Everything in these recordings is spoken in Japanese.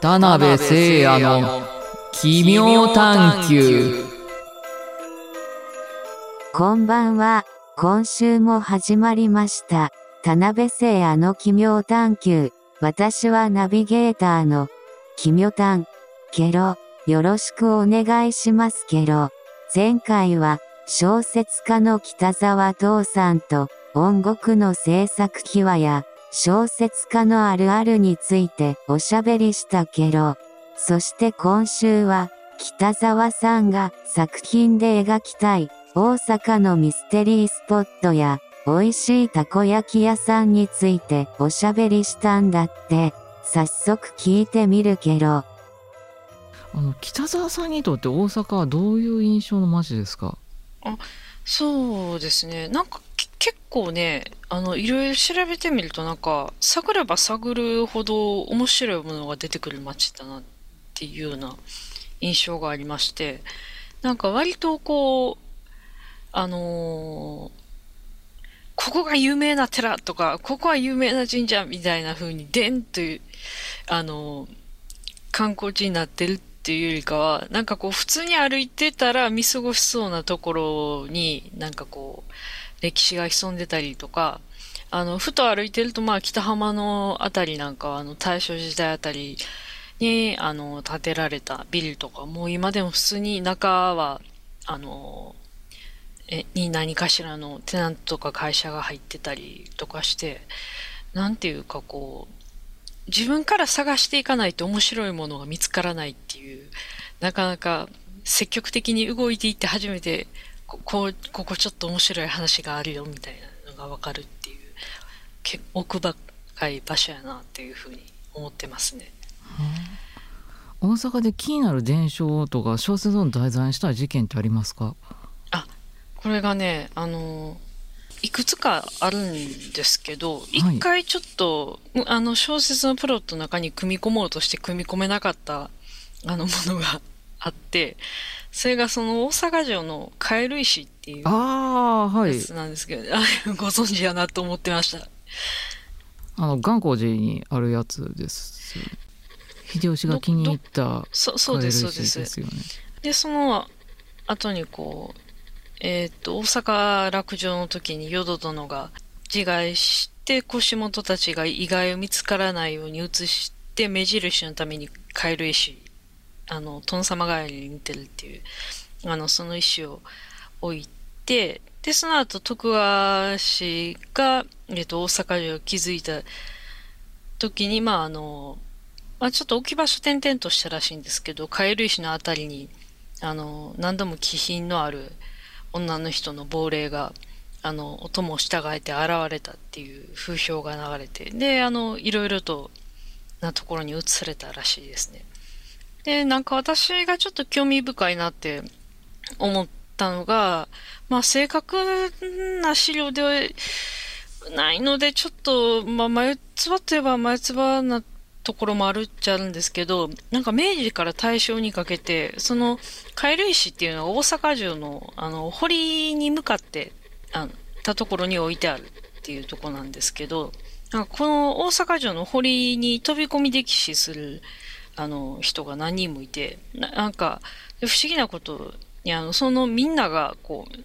田辺聖也の奇妙探求こんばんは。今週も始まりました。田辺聖也の奇妙探求。私はナビゲーターの奇妙探。ケロ、よろしくお願いしますケロ。前回は小説家の北沢東さんと音楽の制作秘話や小説家のあるあるについておしゃべりしたケロ。そして今週は北沢さんが作品で描きたい大阪のミステリースポットや美味しいたこ焼き屋さんについておしゃべりしたんだって。早速聞いてみるケロ。あの北沢さんにとって大阪はどういう印象の街ですか？そうですね。なんかけ結構ね、あの、いろいろ調べてみるとなんか、探れば探るほど面白いものが出てくる街だなっていうような印象がありまして、なんか割とこう、あのーここが有名な寺とか、ここは有名な神社みたいな風に、でんという、あのー観光地になってるっていうよりかは、なんかこう普通に歩いてたら見過ごしそうなところになんかこう歴史が潜んでたりとか、あの、ふと歩いてるとまあ北浜のあたりなんかはあの大正時代あたりにあの建てられたビルとかもう今でも普通に中はあの、え、に何かしらのテナントとか会社が入ってたりとかして、なんていうかこう、自分から探していかないと面白いものが見つからないっていう、なかなか積極的に動いていって初めて、ここう、ここちょっと面白い話があるよみたいなのがわかるっていう、け奥深い場所やなっていうふうに思ってますね。大阪で気になる伝承とか小説の題材にした事件ってありますか？これがね、あの、いくつかあるんですけど、はい。一回ちょっと、あの、小説のプロットの中に組み込もうとして組み込めなかった、あの、ものがあって、それがその大阪城のカエル石っていうやつなんですけど、あご存知やなと思ってました。あの頑光寺にあるやつです秀吉が気に入ったそそうです、そうカエルです。石ですよねで、その後にこう、えーっと、大阪落城の時に淀殿が自害して、腰元たちが意外を見つからないように移して、目印のためにカエル石、あの、殿様帰りに似てるっていう、あの、その石を置いて、で、その後、徳川氏が、えーっと、大阪城を築いた時に、まあ、あの、まあ、ちょっと置き場所転々としたらしいんですけど、カエル石のあたりに、あの、何度も気品のある女の人の亡霊が、あの、音も従えて現れたっていう風評が流れて、で、あの、いろいろとなところに移されたらしいですね。で、なんか私がちょっと興味深いなって思ったのが、まあ、正確な資料ではないので、ちょっと、まあ、眉唾といえば眉唾なところもあるっちゃあるんですけど、なんか明治から大正にかけて、その、カエル石っていうのが大阪城の、あの、堀に向かって、あの、たところに置いてあるっていうとこなんですけど、なんかこの大阪城の堀に飛び込み溺死する、あの、人が何人もいて、ななんか、不思議なことに、あの、そのみんなが、こう、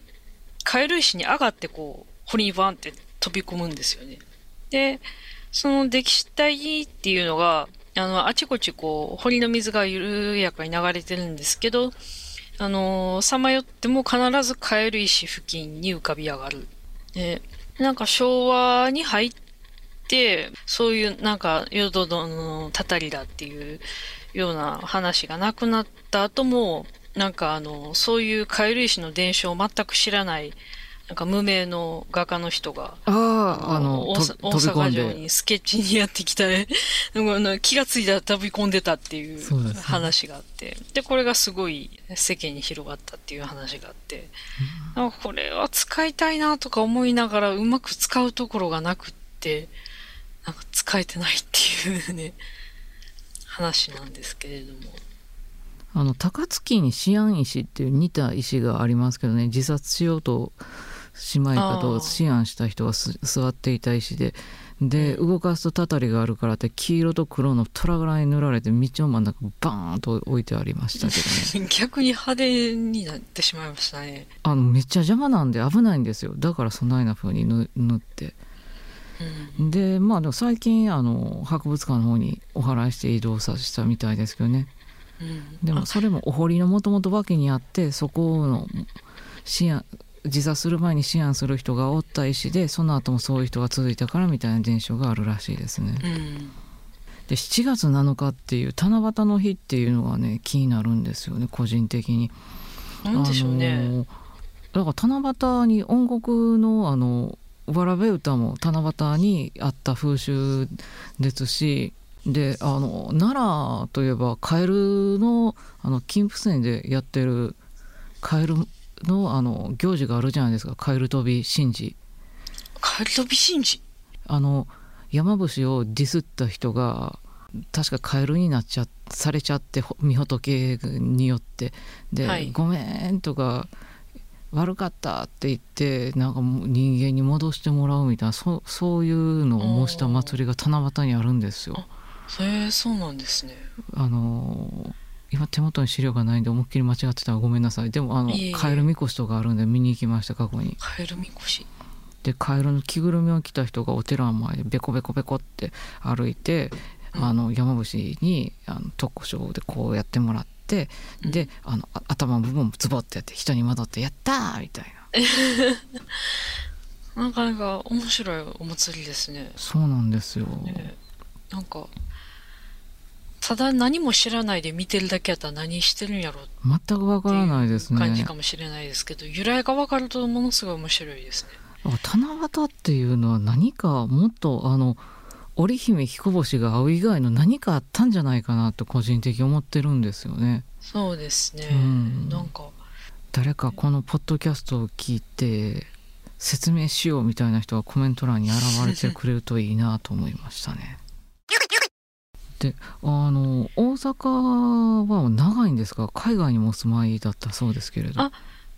カエル石に上がって、こう、堀にバンって飛び込むんですよね。で、その溺死体っていうのが、あの、あちこちこう、堀の水が緩やかに流れてるんですけど、あの、さまよっても必ずカエル石付近に浮かび上がる。で、なんか昭和に入っ、そういうなんか、淀殿のたたりだっていうような話がなくなった後も、なんかあの、そういうカエル石の伝承を全く知らない、なんか無名の画家の人が、あの大阪城で。にスケッチにやってきたね、気がついたら飛び込んでたっていそう話があって、で、これがすごい世間に広がったっていう話があって、なんかこれは使いたいなとか思いながらうまく使うところがなくって、なんか使えてないっていうね、話なんですけれども。あの高槻に思案石っていう似た石がありますけどね自殺しようと姉妹かとあー思案した人がす座っていた石で。で動かすとたたりがあるからって黄色と黒の虎柄に塗られて道の真ん中バーンと置いてありましたけどね。逆に派手になってしまいましたね。あのめっちゃ邪魔なんで危ないんですよ。だからそないな風に塗塗って。うんでまあでも最近あの博物館の方にお祓いして移動させたみたいですけどねうんでもそれもお堀のもともと脇にあってそこの思案自殺する前に思案する人がおった石でその後もそういう人が続いたからみたいな伝承があるらしいですね。うんで7月7日っていう七夕の日っていうのがね気になるんですよね個人的に。なんでしょうね。だから七夕に音楽のあのわらべ歌も七夕にあった風習ですしであの奈良といえばカエルのあの金峰山でやってるカエルのあの行事があるじゃないですか。カエル飛び神事。カエル飛び神事？あの山伏をディスった人が確かカエルになっちゃされちゃってほ御仏によって。で、はい。ごめん」とか「悪かった」って言ってなんか人間に戻してもらうみたいなそそういうのを模した祭りが七夕にあるんですよ。へえ、そうなんですね。あのー今手元に資料がないんで思いっきり間違ってたらごめんなさいでもあのカエルみこしとかあるんで見に行きました過去にカエルみこし。でカエルの着ぐるみを着た人がお寺の前でベコベコベコって歩いて、うんあの山伏にあの特攻賞でこうやってもらって、うんであのあ頭の部分もズボってやって人に戻って「やったー!」みたいな なかなか面白いお祭りですね。そうなんですよ、ねなんか、ただ何も知らないで見てるだけやったら何してるんやろう全くわからないですね感じかもしれないですけど、由来がわかるとものすごい面白いですね。七夕っていうのは何かもっとあの織姫彦星が会う以外の何かあったんじゃないかなと個人的に思ってるんですよね。そうですね。うん。なんか、誰かこのポッドキャストを聞いて説明しようみたいな人がコメント欄に現れてくれるといいなと思いましたね。であの大阪は長いんですが海外にもお住まいだったそうですけれど。あ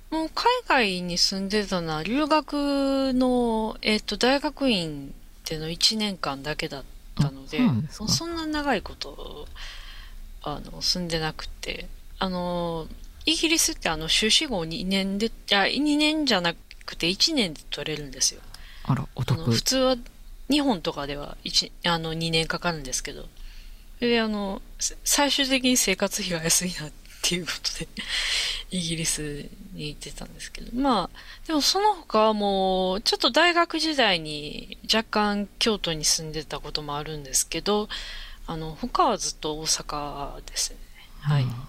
もう海外に住んでたのは留学の、えっと大学院での1年間だけだったのであそんな長いことあの住んでなくてあのイギリスってあの修士号2年であ2年じゃなくて1年で取れるんですよ。あらお得。普通は日本とかでは1あの2年かかるんですけど。それであのせ最終的に生活費が安いなっていうことで イギリスに行ってたんですけどまあでもその他はもうちょっと大学時代に若干京都に住んでたこともあるんですけどあの他はずっと大阪ですねはい、うん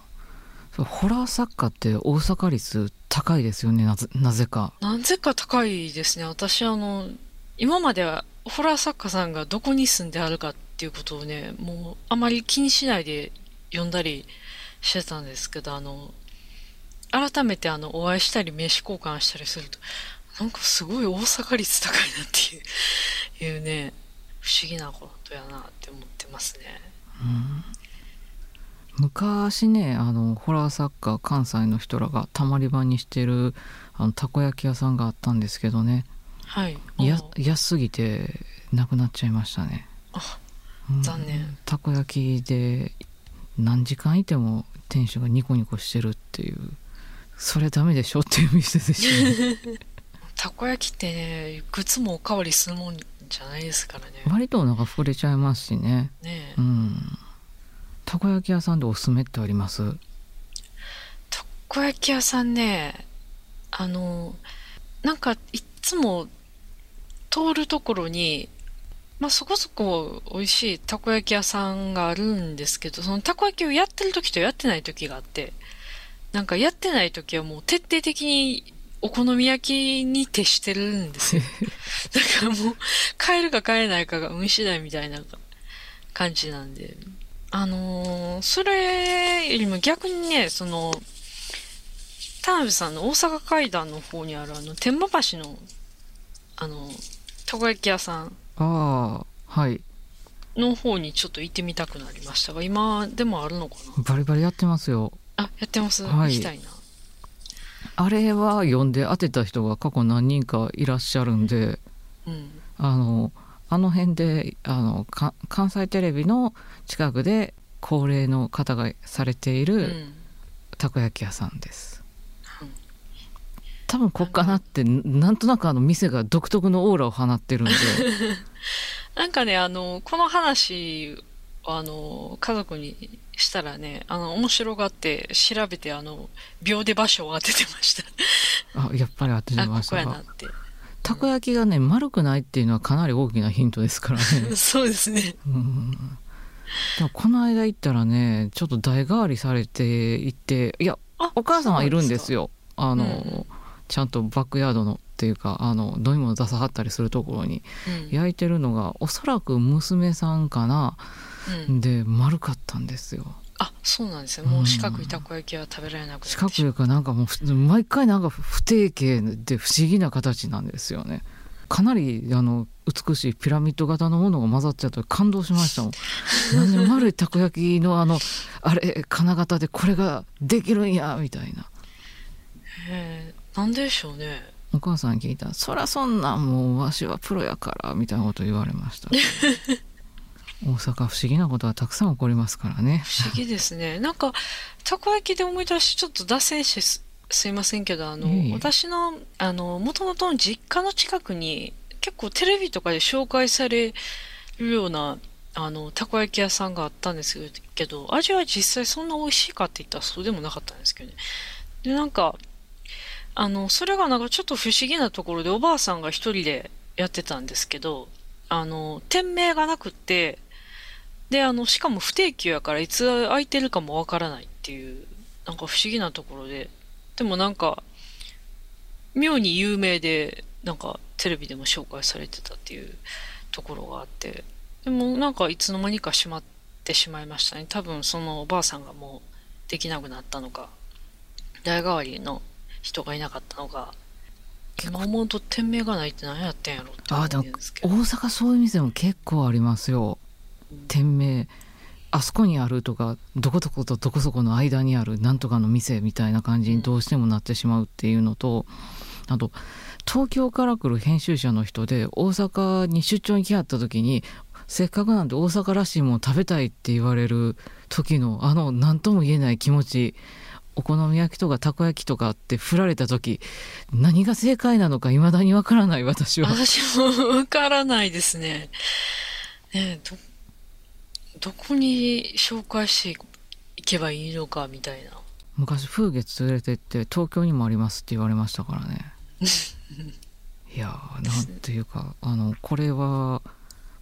ホラー作家って大阪率高いですよねなぜなぜか。なぜか高いですね。私、あの、今までは、ホラー作家さんがどこに住んであるかっていうことをね、もう、あまり気にしないで読んだりしてたんですけど、あの、改めて、あの、お会いしたり、名刺交換したりすると、なんかすごい大阪率高いなっていう、いうね、不思議なことやなって思ってますね。うん。昔ねあのホラー作家関西の人らがたまり場にしてるあのたこ焼き屋さんがあったんですけどねはい。やお安すぎてなくなっちゃいましたね、あ、うん。残念たこ焼きで何時間いても店主がニコニコしてるっていうそれダメでしょっていう店でしたね たこ焼きってね、いくつもおかわりするもんじゃないですからね。割とお腹膨れちゃいますしね。ねうん。たこ焼き屋さんでおすすめってあります？たこ焼き屋さんね、あの、なんかいっつも通るところに、まあそこそこ美味しいたこ焼き屋さんがあるんですけど、そのたこ焼きをやってる時とやってない時があって、なんかやってない時はもう徹底的にお好み焼きに徹してるんですよ。だからもう買えるか買えないかが運次第みたいな感じなんで。あのーそれよりも逆にね、その、田辺さんの大阪階段の方にあるあの、天満橋の、あの、たこ焼き屋さんああはい。の方にちょっと行ってみたくなりましたが、今でもあるのかバリバリやってますよ。なあ、やってます、はい。行きたいな。あれは読んで当てた人が過去何人かいらっしゃるんでうん。あのあの辺であのか関西テレビの近くで高齢の方がされていうるん。たこ焼き屋さんです。うん多分こっかなってなんとなくあの店が独特のオーラを放ってるんで。なんかね、あの、この話を、あの、家族にしたらね、あの、面白がって調べて、あの、秒で場所を当ててました。あやっぱり当ててました。かこやなって。たこ焼きがね丸くないっていうのはかなり大きなヒントですからね。そうですね。うん。でもこの間行ったらねちょっと代替わりされていていやあお母さんはいるんですよ。あの、うんうんちゃんとバックヤードのっていうかあの飲み物出さはったりするところに焼いてるのがおそらく娘さんかな。うん。うんで丸かったんですよ。あ、そうなんですよ。もう四角いたこ焼きは食べられなくなって四角いかなんかもうふ毎回なんか不定形で不思議な形なんですよね。かなりあの美しいピラミッド型のものが混ざっちゃって感動しましたもん。なんで丸いたこ焼きのあのあれ金型でこれができるんやみたいな。へーなんでしょうね。お母さんに聞いたら「そりゃそんなんもうわしはプロやから」みたいなこと言われました 大阪不思議なことはたくさん起こりますからね不思議ですね。なんか、たこ焼きで思い出し、ちょっと脱線してすすいませんけど、あの、私の、あの、もともとの実家の近くに、結構テレビとかで紹介されるような、あの、たこ焼き屋さんがあったんですけど、味は実際そんな美味しいかって言ったらそうでもなかったんですけどね。で、なんか、あの、それがなんかちょっと不思議なところで、おばあさんが一人でやってたんですけど、あの、店名がなくって、で、あの、しかも不定休やからいつ空いてるかもわからないっていう、なんか不思議なところで、でもなんか、妙に有名で、なんかテレビでも紹介されてたっていうところがあって、でもなんかいつの間にか閉まってしまいましたね。多分そのおばあさんがもうできなくなったのか、代替わりの人がいなかったのか、今思うと店名がないって何やってんやろって思うんですけ大ど。阪そういう店も結構ありますよ。店名あそこにあるとかどこどことどこそこの間にあるなんとかの店みたいな感じにどうしてもなってしまうっていうのとあと東京から来る編集者の人で大阪に出張に来はった時にせっかくなんで大阪らしいもの食べたいって言われる時のあの何とも言えない気持ちお好み焼きとかたこ焼きとかって振られた時何が正解なのか未だにわからない私は。私もわからないですね。ねえど、どこに紹介していけばいいのかみたいな。昔風月連れてって東京にもありますって言われましたからね いやーなんていうかあのこれは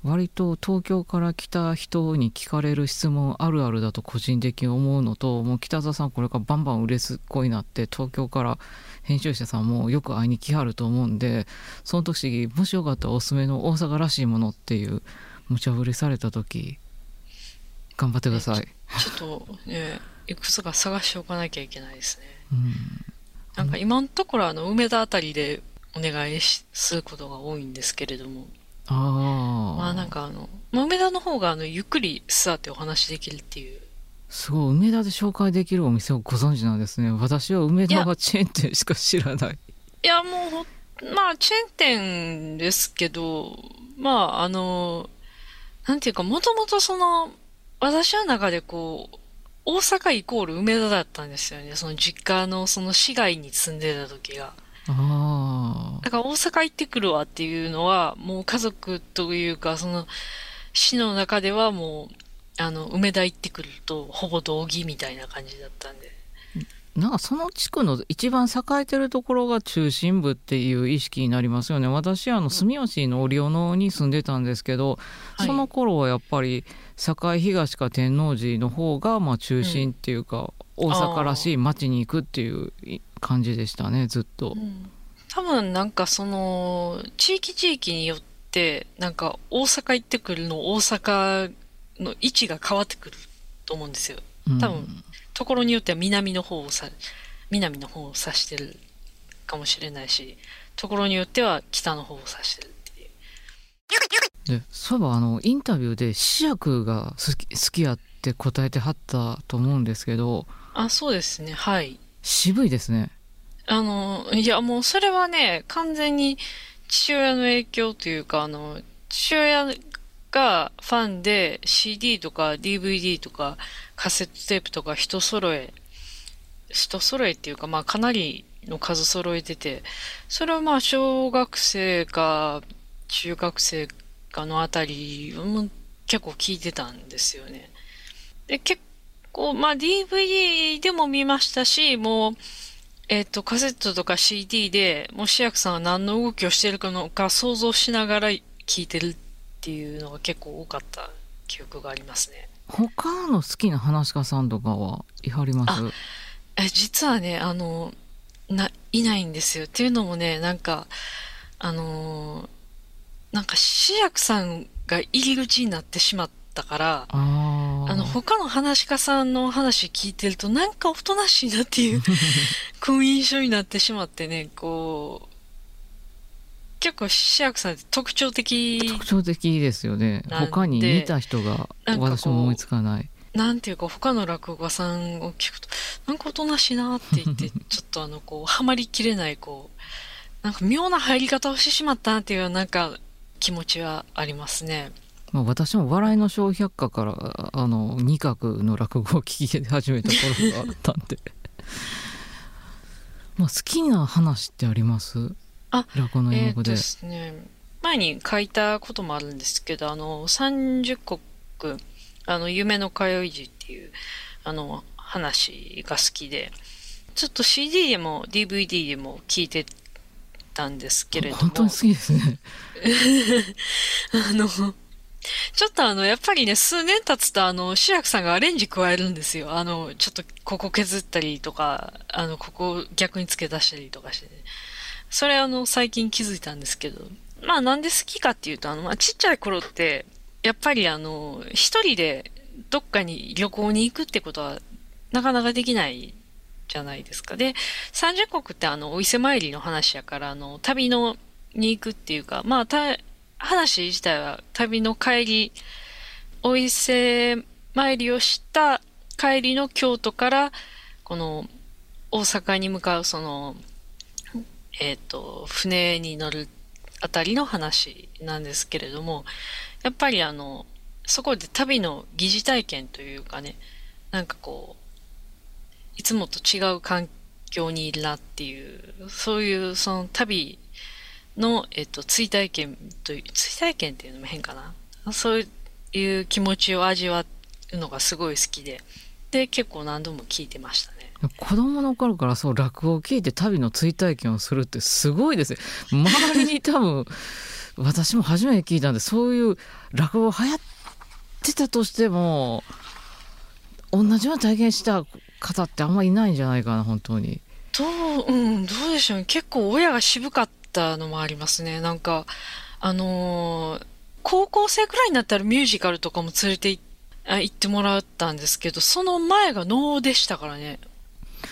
割と東京から来た人に聞かれる質問あるあるだと個人的に思うのともう北澤さんこれからバンバン売れすっごいなって東京から編集者さんもよく会いに来はると思うんでその時もしよかったらおすすめの大阪らしいものっていう無茶ぶりされた時頑張ってください。ちょっとね、いくつか探しておかなきゃいけないですね。うんなんか今のところあの、梅田あたりでお願いしすることが多いんですけれども、ああまあなんかあの、まあ、梅田の方があの、ゆっくり座ってお話できるっていう。すごい梅田で紹介できるお店をご存知なんですね私は梅田はチェーン店しか知らないいや、もうほ、まあ、チェーン店ですけど、まあ、あの、なんていうか、もともとその、私の中でこう、大阪イコール梅田だったんですよね。その実家のその市外に住んでた時が。あだから大阪行ってくるわっていうのは、もう家族というか、その、市の中ではもう、あの、梅田行ってくると、ほぼ同義みたいな感じだったんで。あなんかその地区の一番栄えてるところが中心部っていう意識になりますよね。私あの住吉の折尾野に住んでたんですけど、はい。その頃はやっぱり堺東か天王寺の方がまあ中心っていうか、大阪らしい街に行くっていう感じでしたねずっと。多分なんかその、地域地域によって、なんか大阪行ってくるの大阪の位置が変わってくると思うんですよ。うん多分ところによっては南の方をさ、南の方を指してるかもしれないし、ところによっては北の方を指してるっていう。でそういえばあのインタビューで試薬が好き好きやって答えてはったと思うんですけどあ、そうですね。はい。渋いですねあの、いやもうそれはね、完全に父親の影響というか、あの、父親がファンで CD とか DVD とかカセットテープとか人揃え、人揃えっていうか、まあかなりの数揃えてて、それはまあ小学生か中学生かのあたりも結構聞いてたんですよね。で、結構、まあ DVD でも見ましたし、もう、えっ、と、カセットとか CD で、もしやくさんが何の動きをしてるのか想像しながら聞いてるっていうのが結構多かった記憶がありますね。他の好きな話し家さんとかはいはります？え、実はね、あの、な、いないんですよ。っていうのもね、なんか、あのーなんか、志薬さんが入り口になってしまったから、あの、他の話し家さんの話聞いてると、なんかおとなしいなっていう、こう印象になってしまってね、こう、結構、志薬さんって特徴的、特徴的ですよね。他に似た人が私も思いつかない。なんていうか、他の落語家さんを聞くと、なんかおとなしいなって言って、ちょっとあの、こう、はまりきれない、こう、なんか妙な入り方をしてしまったなっていう、なんか、気持ちはありますね。まあ、私も笑いの小百科からあの二角の落語を聞き始めた頃があったんで。まあ好きな話ってあります？あ落語の英語で、ですね、前に書いたこともあるんですけど、あの、30国、あの、夢の通い時っていう、あの、話が好きで、ちょっと CD でも DVD でも聞いてたんですけれども、本当に好きですね。あの、ちょっとあの、やっぱりね、数年経つとあの、志らくさんがアレンジ加えるんですよ。あの、ちょっとここ削ったりとか、あの、ここ逆に付け出したりとかしてね。それあの、最近気づいたんですけど。まあなんで好きかっていうと、あの、まあちっちゃい頃って、やっぱりあの、一人でどっかに旅行に行くってことは、なかなかできないじゃないですか。で、三十国ってあの、お伊勢参りの話やから、あの、旅の、に行くっていうか、まあ、た、話自体は旅の帰り、お伊勢参りをした帰りの京都から、この、大阪に向かうその、えっ、と、船に乗るあたりの話なんですけれども、やっぱりあの、そこで旅の疑似体験というかね、なんかこう、いつもと違う環境にいるなっていう、そういうその旅の、えっと、追体験という、追体験っていうのも変かな。そういう気持ちを味わうのがすごい好きで、で、結構何度も聞いてましたね。子供の頃からそう落語を聞いて旅の追体験をするってすごいですね周りに多分 私も初めて聞いたんでそういう落語流行ってたとしても同じような体験した方ってあんまりいないんじゃないかな本当にどう、うん、どうでしょうね。結構親が渋かったのもありますね。なんか、あのー高校生くらいになったらミュージカルとかも連れて行ってもらったんですけど、その前が能でしたからね。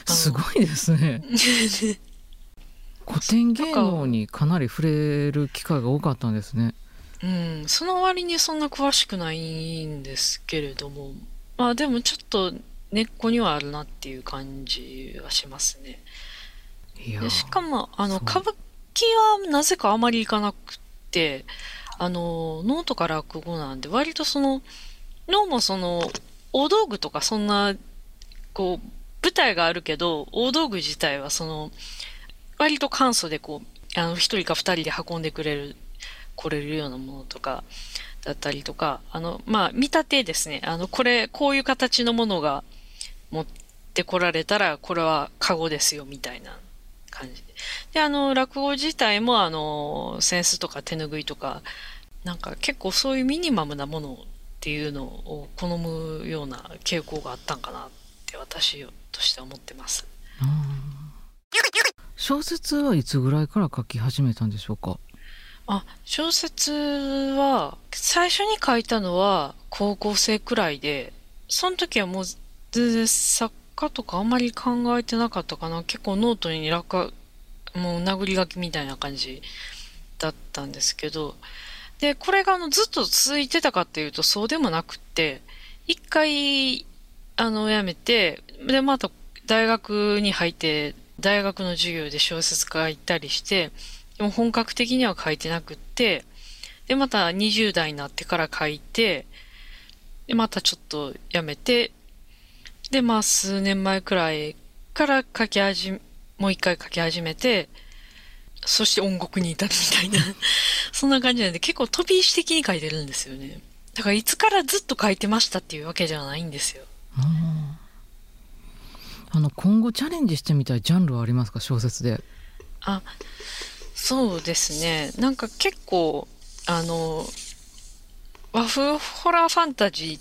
すごいですね 古典芸能にかなり触れる機会が多かったんですねうん、その割にそんな詳しくないんですけれども、まあでもちょっと根っこにはあるなっていう感じはしますね。いやでしかも、あの、歌舞伎はなぜかあまり行かなくて、あの、能とから落語なんで、割とその、能もその、大道具とかそんな、こう、舞台があるけど、大道具自体はその、割と簡素でこう、あの、一人か二人で運んでくれる、来れるようなものとか、だったりとか、あの、まあ、見立てですね。あの、これ、こういう形のものが持ってこられたら、これはカゴですよ、みたいな感じで。で、あの、落語自体も、あの、扇子とか手拭いとか、なんか結構そういうミニマムなものっていうのを好むような傾向があったんかなって私としては思ってます。小説はいつぐらいから書き始めたんでしょうか？あ、小説は、最初に書いたのは高校生くらいで、その時はもう全然作家とかあんまり考えてなかったかな。結構ノートに落下、もう殴り書きみたいな感じだったんですけど、で、これがあのずっと続いてたかっていうとそうでもなくって、一回、あの、辞めて、で、また大学に入って大学の授業で小説書いたりして、でも本格的には書いてなくって、で、また20代になってから書いて、で、またちょっとやめて、で、まあ数年前くらいから書き始め、もう一回書き始めて、そして音楽に至るみたいな、そんな感じなんで結構飛び石的に書いてるんですよね。だからいつからずっと書いてましたっていうわけじゃないんですよ。あの今後チャレンジしてみたいジャンルはありますか？小説であ、そうですね。なんか結構、あの、和風ホラーファンタジー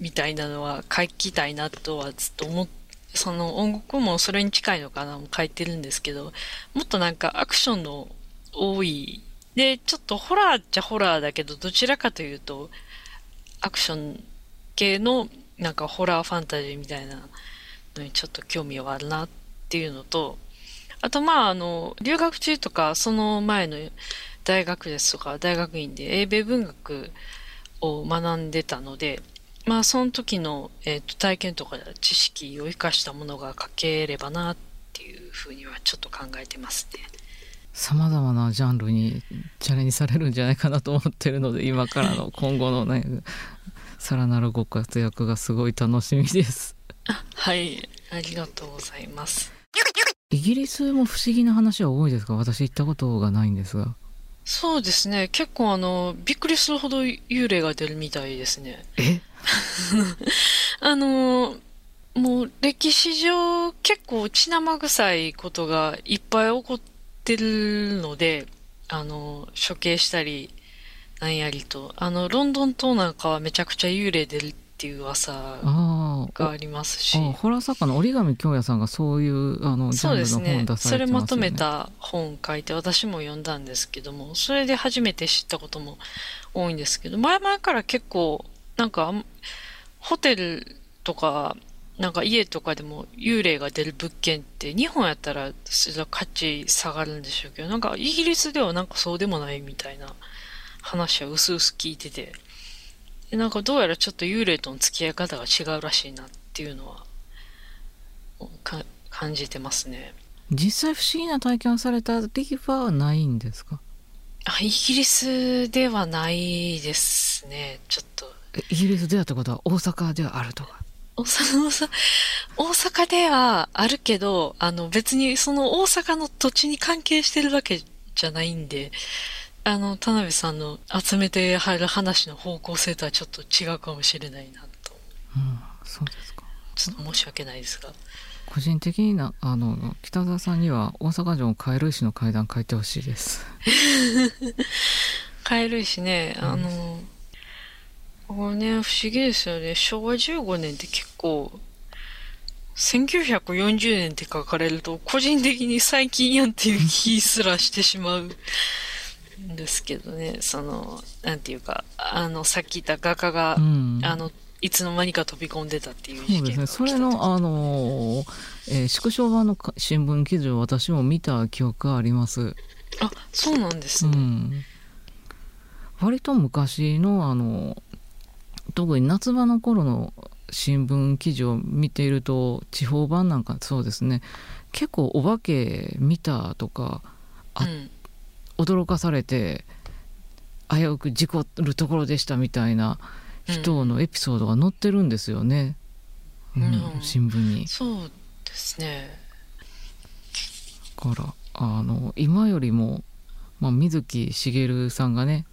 みたいなのは書きたいなとはずっと思っその音楽もそれに近いのかなも書いてるんですけど、もっとなんかアクションの多い、で、ちょっとホラーっちゃホラーだけど、どちらかというと、アクション系のなんかホラーファンタジーみたいなのにちょっと興味はあるなっていうのと、あとまああの、留学中とかその前の大学ですとか大学院で英米文学を学んでたので、まあその時の、えーと体験とか知識を生かしたものが書ければなっていうふうにはちょっと考えてますね。さまざまなジャンルにチャレンジされるんじゃないかなと思ってるので今からの今後のね さらなるご活躍がすごい楽しみですはい、ありがとうございます。イギリスも不思議な話は多いですか？私行ったことがないんですがそうですね。結構あの、びっくりするほど幽霊が出るみたいですね。え？あの、もう歴史上結構血生臭いことがいっぱい起こってるので、あの、処刑したり、なんやりと。あの、ロンドン島なんかはめちゃくちゃ幽霊出るっていう噂がありますし。あホラー作家の折上京也さんがそういうあのジそうですャンルの本ね。出されてますよねそれまとめた本書いて私も読んだんですけども、それで初めて知ったことも多いんですけど、前々から結構、なんかホテルとか、なんか家とかでも幽霊が出る物件って、日本やったらそれは価値下がるんでしょうけど、なんかイギリスではなんかそうでもないみたいな話は薄々聞いてて、でなんかどうやらちょっと幽霊との付き合い方が違うらしいなっていうのは、か感じてますね。実際不思議な体験をされたリはないんですか？あ、イギリスではないですね。ちょっと。えイギリスではってことは大阪ではあるとか？大阪、大阪大阪ではあるけど、あの別にその大阪の土地に関係してるわけじゃないんで、あの、田辺さんの集めて入る話の方向性とはちょっと違うかもしれないなと。うんそうですかちょっと申し訳ないですが。個人的になあの北澤さんには大阪城カエル石の階段書いてほしいですカエル石ね、あの、これね、不思議ですよね。昭和15年って結構、1940年って書かれると、個人的に最近やんっていう気すらしてしまうんですけどね、その、なんていうか、あの、さっき言った画家が、うん。あの、いつの間にか飛び込んでたっていうそう事件がですね。それのあの、えー縮小版のか新聞記事を私も見た記憶があります。あ、そうなんですね。うん、割と昔のあの特に夏場の頃の新聞記事を見ていると地方版なんかそうですね。結構お化け見たとかあうん。驚かされて危うく事故るところでしたみたいな人のエピソードが載ってるんですよね、うんうん新聞に。そうですね。だからあの今よりも、まあ、水木しげるさんがね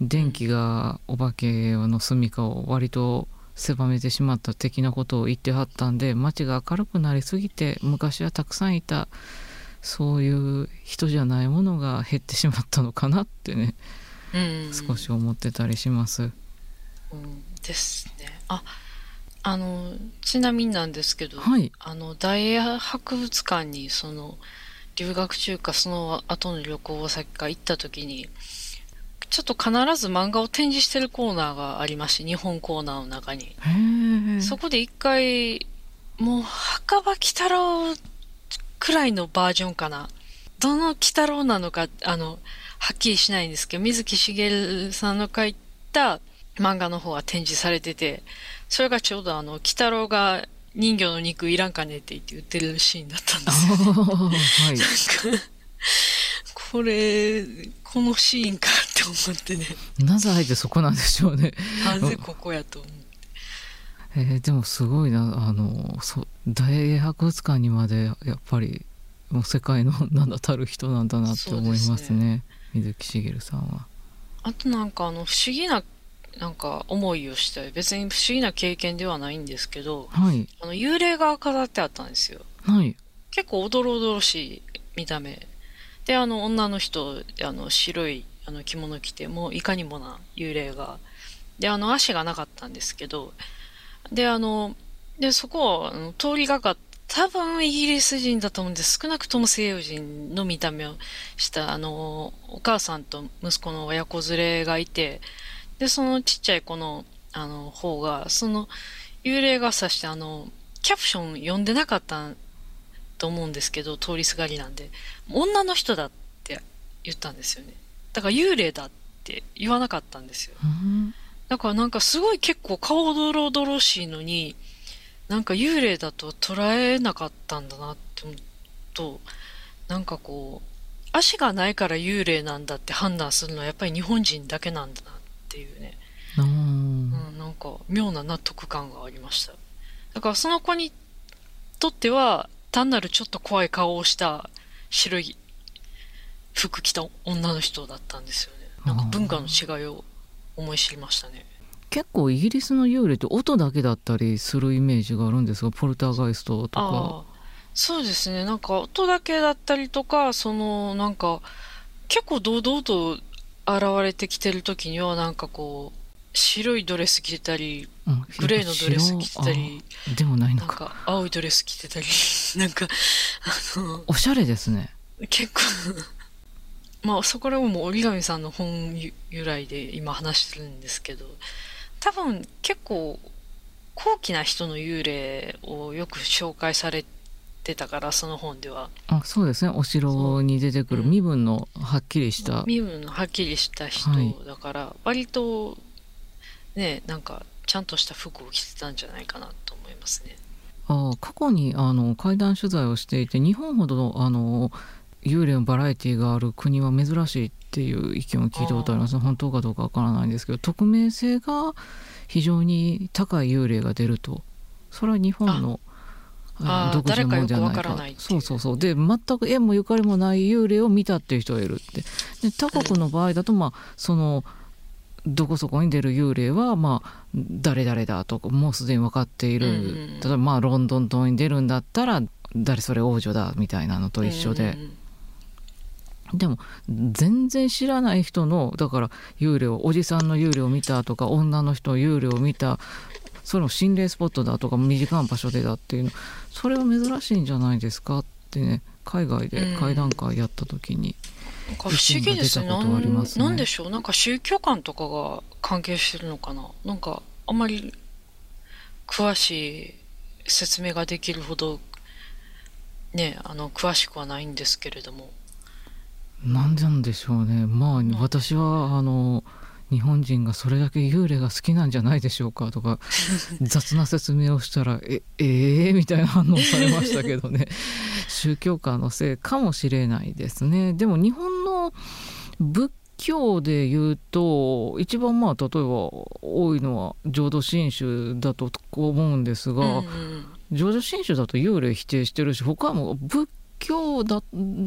電気がお化けの住みかを割と狭めてしまった的なことを言ってはったんで街が明るくなりすぎて昔はたくさんいたそういう人じゃないものが減ってしまったのかなってねうん。少し思ってたりします。うんですね。あ、あの、ちなみになんですけど、はいあの、大英博物館に、その、留学中かその後の旅行先か行った時に、ちょっと必ず漫画を展示してるコーナーがありまして、日本コーナーの中に。そこで一回、もう、墓場鬼太郎くらいのバージョンかな。どの鬼太郎なのか、あの、はっきりしないんですけど、水木しげるさんの書いた漫画の方が展示されてて、それがちょうどあの、鬼太郎が人魚の肉いらんかねって言って言ってるシーンだったんですよ、ね。はいなんかこれ、このシーンかって思ってね、なぜあえてそこなんでしょうねなぜここやと思う。えーでもすごいなあのそ大英博物館にまでやっぱりもう世界の名だたる人なんだなって思いますそうですね水木しげるさんは。あとなんかあの、不思議な、なんか思いをして、別に不思議な経験ではないんですけど、はいあの、幽霊が飾ってあったんですよ。はい結構おどろおどろしい見た目。で、あの、女の人、あの、白いあの着物着て、もういかにもな幽霊が。で、あの、足がなかったんですけど、で、あの、で、そこをあの通りがかっ多分イギリス人だと思うんです。少なくとも西洋人の見た目をした、あの、お母さんと息子の親子連れがいて、で、そのちっちゃい子の、あの、方が、その、幽霊が指して、あの、キャプション読んでなかったと思うんですけど、通りすがりなんで、女の人だって言ったんですよね。だから幽霊だって言わなかったんですよ。うんだからなんかすごい結構顔ドロドロしいのに、なんか幽霊だと捉えなかったんだなって思うと、なんかこう、足がないから幽霊なんだって判断するのはやっぱり日本人だけなんだなっていうね。うん、なんか妙な納得感がありました。だからその子にとっては単なるちょっと怖い顔をした白い服着た女の人だったんですよね。なんか文化の違いを思い知りましたね。結構イギリスの幽霊って音だけだったりするイメージがあるんですがポルターガイストとか。そうですね。なんか音だけだったりとか、そのなんか結構堂々と現れてきてる時にはなんかこう白いドレス着てたり、うんグレーのドレス着てたり、でもないのなんかか青いドレス着てたり、なんか、あの、おしゃれですね。結構、まあそこらももう折り紙さんの本由来で今話してるんですけど、多分結構高貴な人の幽霊をよく紹介されてたから、その本では。あそうですね。お城に出てくるう。ん身分のはっきりした、身分のはっきりした人はいだから、割とね、なんかちゃんとした服を着てたんじゃないかなと思いますね。あ過去にあの怪談取材をしていて日本ほどあの幽霊のバラエティがある国は珍しいっていう意見を聞いたことあります。本当かどうかわからないんですけど匿名性が非常に高い幽霊が出ると。それは日本の独自のものじゃない誰かそうそうそう。で全く縁もゆかりもない幽霊を見たっていう人がいるって。で他国の場合だとまあそのどこそこに出る幽霊はまあ誰々だとかもうすでに分かっている、うんうん例えばまあロンドン島に出るんだったら誰それ王女だみたいなのと一緒で。うん、うんでも全然知らない人のだから幽霊をおじさんの幽霊を見たとか女の人の幽霊を見たそれも心霊スポットだとか短い場所でだっていうのそれは珍しいんじゃないですかってね海外で会談会やった時に、なんか不思議ですね。意見が出たことはありますねなんなんでしょうなんか宗教観とかが関係してるのかななんかあんまり詳しい説明ができるほどね、あの、詳しくはないんですけれども。なんでなんでしょうね。まあ私はあの日本人がそれだけ幽霊が好きなんじゃないでしょうかとか 雑な説明をしたらええー、みたいな反応されましたけどね。宗教観のせいかもしれないですね。でも日本の仏教で言うと一番まあ例えば多いのは浄土真宗だと思うんですが、うんうん。浄土真宗だと幽霊否定してるし他はもう仏教だ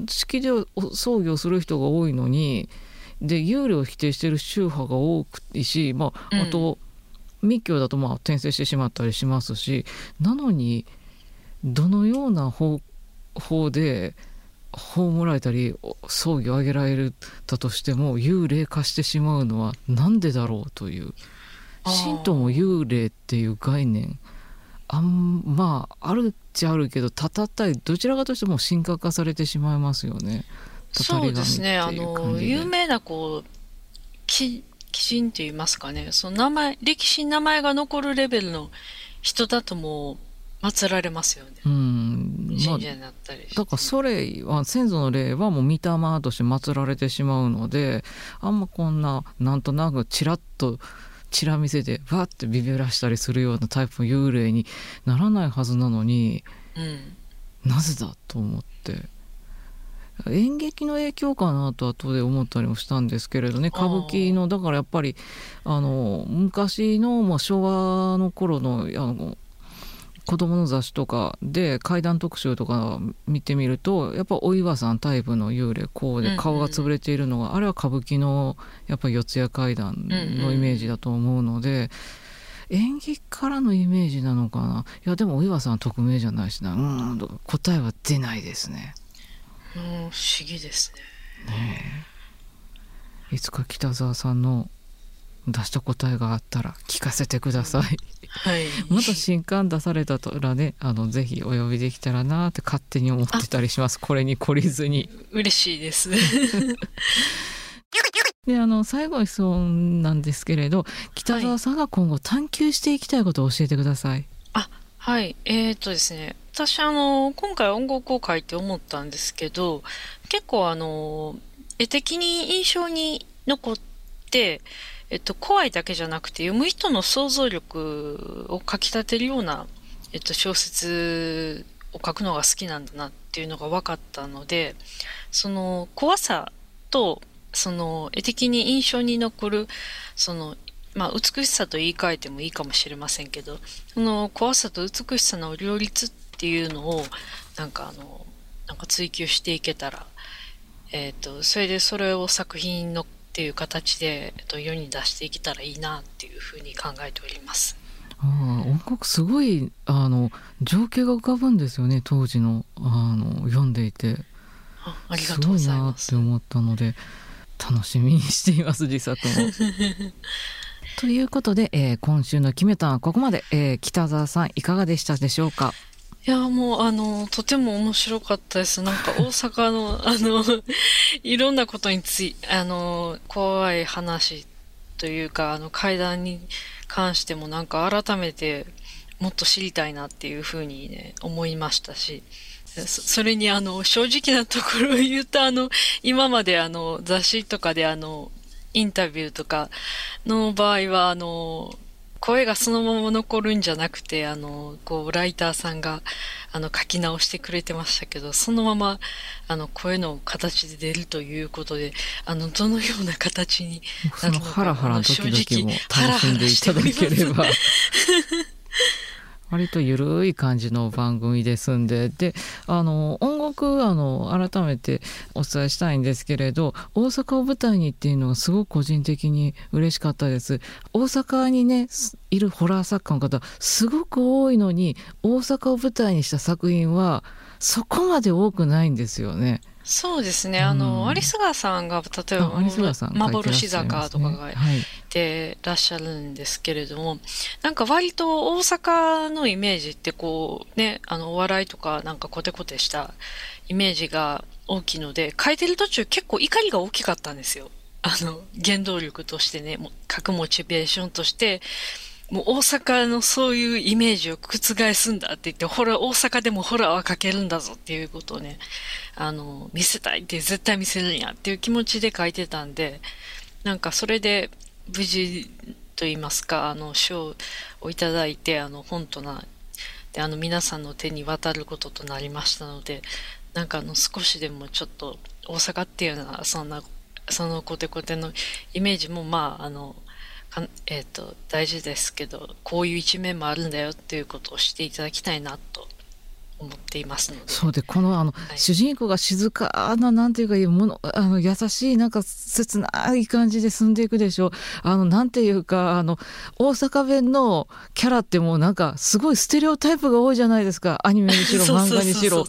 式で葬儀をする人が多いのにで幽霊を否定してる宗派が多いし、まあ、うん。あと、密教だとまあ転生してしまったりしますしなのにどのような方法で葬られたり葬儀を挙げられたとしても幽霊化してしまうのはなんでだろうという。神道も幽霊っていう概念あんまああるっちゃあるけどたたったりどちらかとしても神格化されてしまいますよね。そうですね。あの、有名な、こう、き鬼神って言いますかね。その名前、歴史に名前が残るレベルの人だともう、祀られますよね。うんたり。だからそれは先祖の霊はもう御霊として祀られてしまうのであんまこんななんとなくちらっとチラ見せでバッてビビらしたりするようなタイプの幽霊にならないはずなのにうん。なぜだと思って。演劇の影響かなと後で思ったりもしたんですけれどね。歌舞伎のだからやっぱりあの昔の、まあ、昭和の頃のあの子供の雑誌とかで怪談特集とか見てみるとやっぱお岩さんタイプの幽霊こうでうんうん顔が潰れているのが、あれは歌舞伎のやっぱ四谷怪談のイメージだと思うので、演劇からのイメージなのかな？いやでもお岩さんは匿名じゃないしな。うん答えは出ないですね。うん、不思議ですね。ねえ。いつか北沢さんの出した答えがあったら聞かせてください。はい。また新刊出されたらねあのぜひお呼びできたらなって勝手に思ってたりしますこれに懲りずに。嬉しいです。であの最後に質問なんですけれど北沢さんが今後探求していきたいことを教えてください。はい。えー、っとですね。私、あの、今回音楽を書いて思ったんですけど、結構あの、絵的に印象に残って、えっと、怖いだけじゃなくて、読む人の想像力をかき立てるような、えっと、小説を書くのが好きなんだなっていうのが分かったので、その怖さと、その絵的に印象に残る、その、まあ、美しさと言い換えてもいいかもしれませんけど、その怖さと美しさの両立っていうのを、なんかあの、なんか追求していけたら、えっ、と、それでそれを作品のっていう形で、えっと、世に出していけたらいいなっていうふうに考えております。ああ音楽すごいあの情景が浮かぶんですよね当時のあの読んでいてあありがとうございますすごいなって。思ったので楽しみにしています自作も。ということで、えー今週の決めたはここまで、えー北澤さんいかがでしたでしょうか？いや、もう、あの、とても面白かったです。なんか、大阪の、あの、いろんなことについ、あの、怖い話というか、あの、階段に関しても、なんか、改めて、もっと知りたいなっていうふうにね、思いましたし、そそれに、あの、正直なところを言うと、あの、今まで、あの、雑誌とかで、あの、インタビューとかの場合は、あの、声がそのまま残るんじゃなくて、あの、こう、ライターさんが、あの、書き直してくれてましたけど、そのまま、あの、声の形で出るということで、あの、どのような形にそのハラハラドキドキも楽しんでいただければ割とゆるい感じの番組ですんでであの音楽あの改めてお伝えしたいんですけれど大阪を舞台にっていうのがすごく個人的に嬉しかったです大阪にねいるホラー作家の方すごく多いのに大阪を舞台にした作品はそこまで多くないんですよね。そうですね。あの、うん有栖川さんが、例えば、幻坂とかがはい、てらっしゃるんですけれども、なんか割と大阪のイメージってこうね、あのお笑いとかなんかコテコテしたイメージが大きいので、書いてる途中結構怒りが大きかったんですよ。あの、原動力としてね、書くモチベーションとして、もう大阪のそういうイメージを覆すんだって言って、ホラー、大阪でもホラーは書けるんだぞっていうことをね、あの、見せたいって絶対見せるんやっていう気持ちで書いてたんで、なんかそれで無事と言いますか、あの、賞をいただいて、あの、本とな、で、あの、皆さんの手に渡ることとなりましたので、なんかあの、少しでもちょっと、大阪っていうのは、そんな、そのコテコテのイメージも、まあ、あの、かんえっ、と、大事ですけど、こういう一面もあるんだよっていうことをしていただきたいなと思っています。そうでこのあの、い。主人公が静かななんていうかいうものあの優しいなんか切ない感じで進んでいくでしょあのなんていうかあの大阪弁のキャラってもうなんかすごいステレオタイプが多いじゃないですか。アニメにしろ 漫画にしろ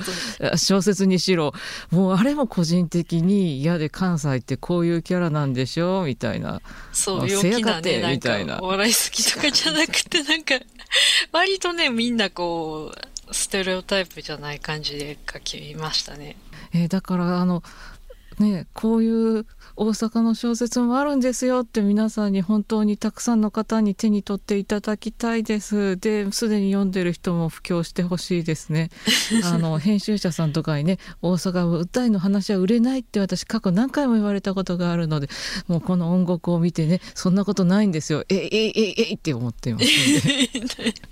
小説にしろ。もうあれも個人的に嫌で関西ってこういうキャラなんでしょみたいな。そう、あ陽気なせやかてね、みたいな。か、お笑い好きとかじゃなくて、なんか、割とね、みんなこう、ステレオタイプじゃない感じで書きましたね。えーだからあのね、こういう大阪の小説もあるんですよって皆さんに本当にたくさんの方に手に取っていただきたいです。ですでに読んでる人も布教してほしいですね。あの編集者さんとかにね大阪は歌いの話は売れないって私過去何回も言われたことがあるのでもうこの音楽を見てねそんなことないんですよ。えええええって思っていますので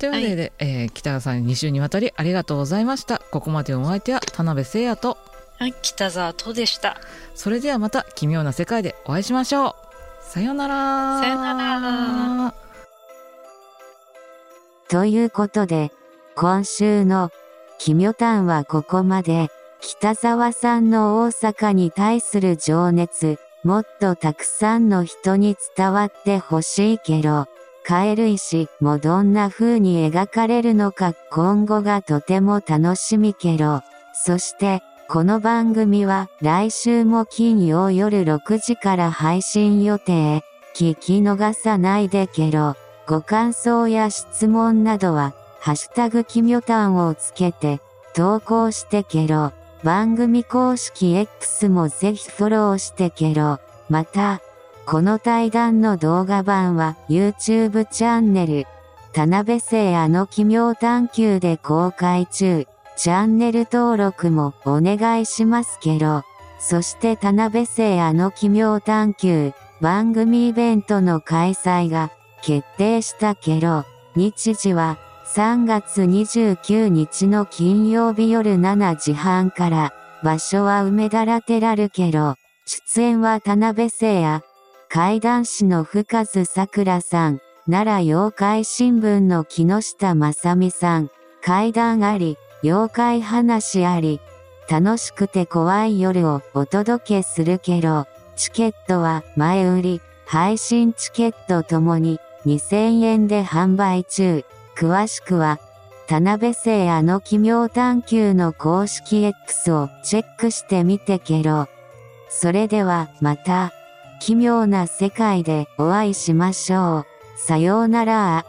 というわけで、はい、えー、北川さん2週にわたりありがとうございましたここまでのお相手は田辺誠也とはい、北沢とでした。それではまた奇妙な世界でお会いしましょう。さようなら。さようなら。ということで、今週の奇妙譚はここまで、北沢さんの大阪に対する情熱、もっとたくさんの人に伝わってほしいけど、カエル石もどんな風に描かれるのか今後がとても楽しみけど、そしてこの番組は来週も金曜夜6時から配信予定。聞き逃さないでけろ。ご感想や質問などは、ハッシュタグキミョタンをつけて投稿してけろ。番組公式 X もぜひフォローしてけろ。また、この対談の動画版は YouTube チャンネル、田辺聖あの奇妙探求で公開中。チャンネル登録もお願いしますけど。そして田辺聖あの奇妙探求番組イベントの開催が決定したけど、日時は3月29日の金曜日夜7時半から、場所は梅田ラテラルけど、出演は田辺聖也、怪談師の深津桜さん、奈良妖怪新聞の木下正美さん、怪談あり、妖怪話あり、楽しくて怖い夜をお届けするけど、チケットは前売り、配信チケットともに2000円で販売中。詳しくは、田辺聖あの奇妙探求の公式 X をチェックしてみてけろ。それではまた、奇妙な世界でお会いしましょう。さようなら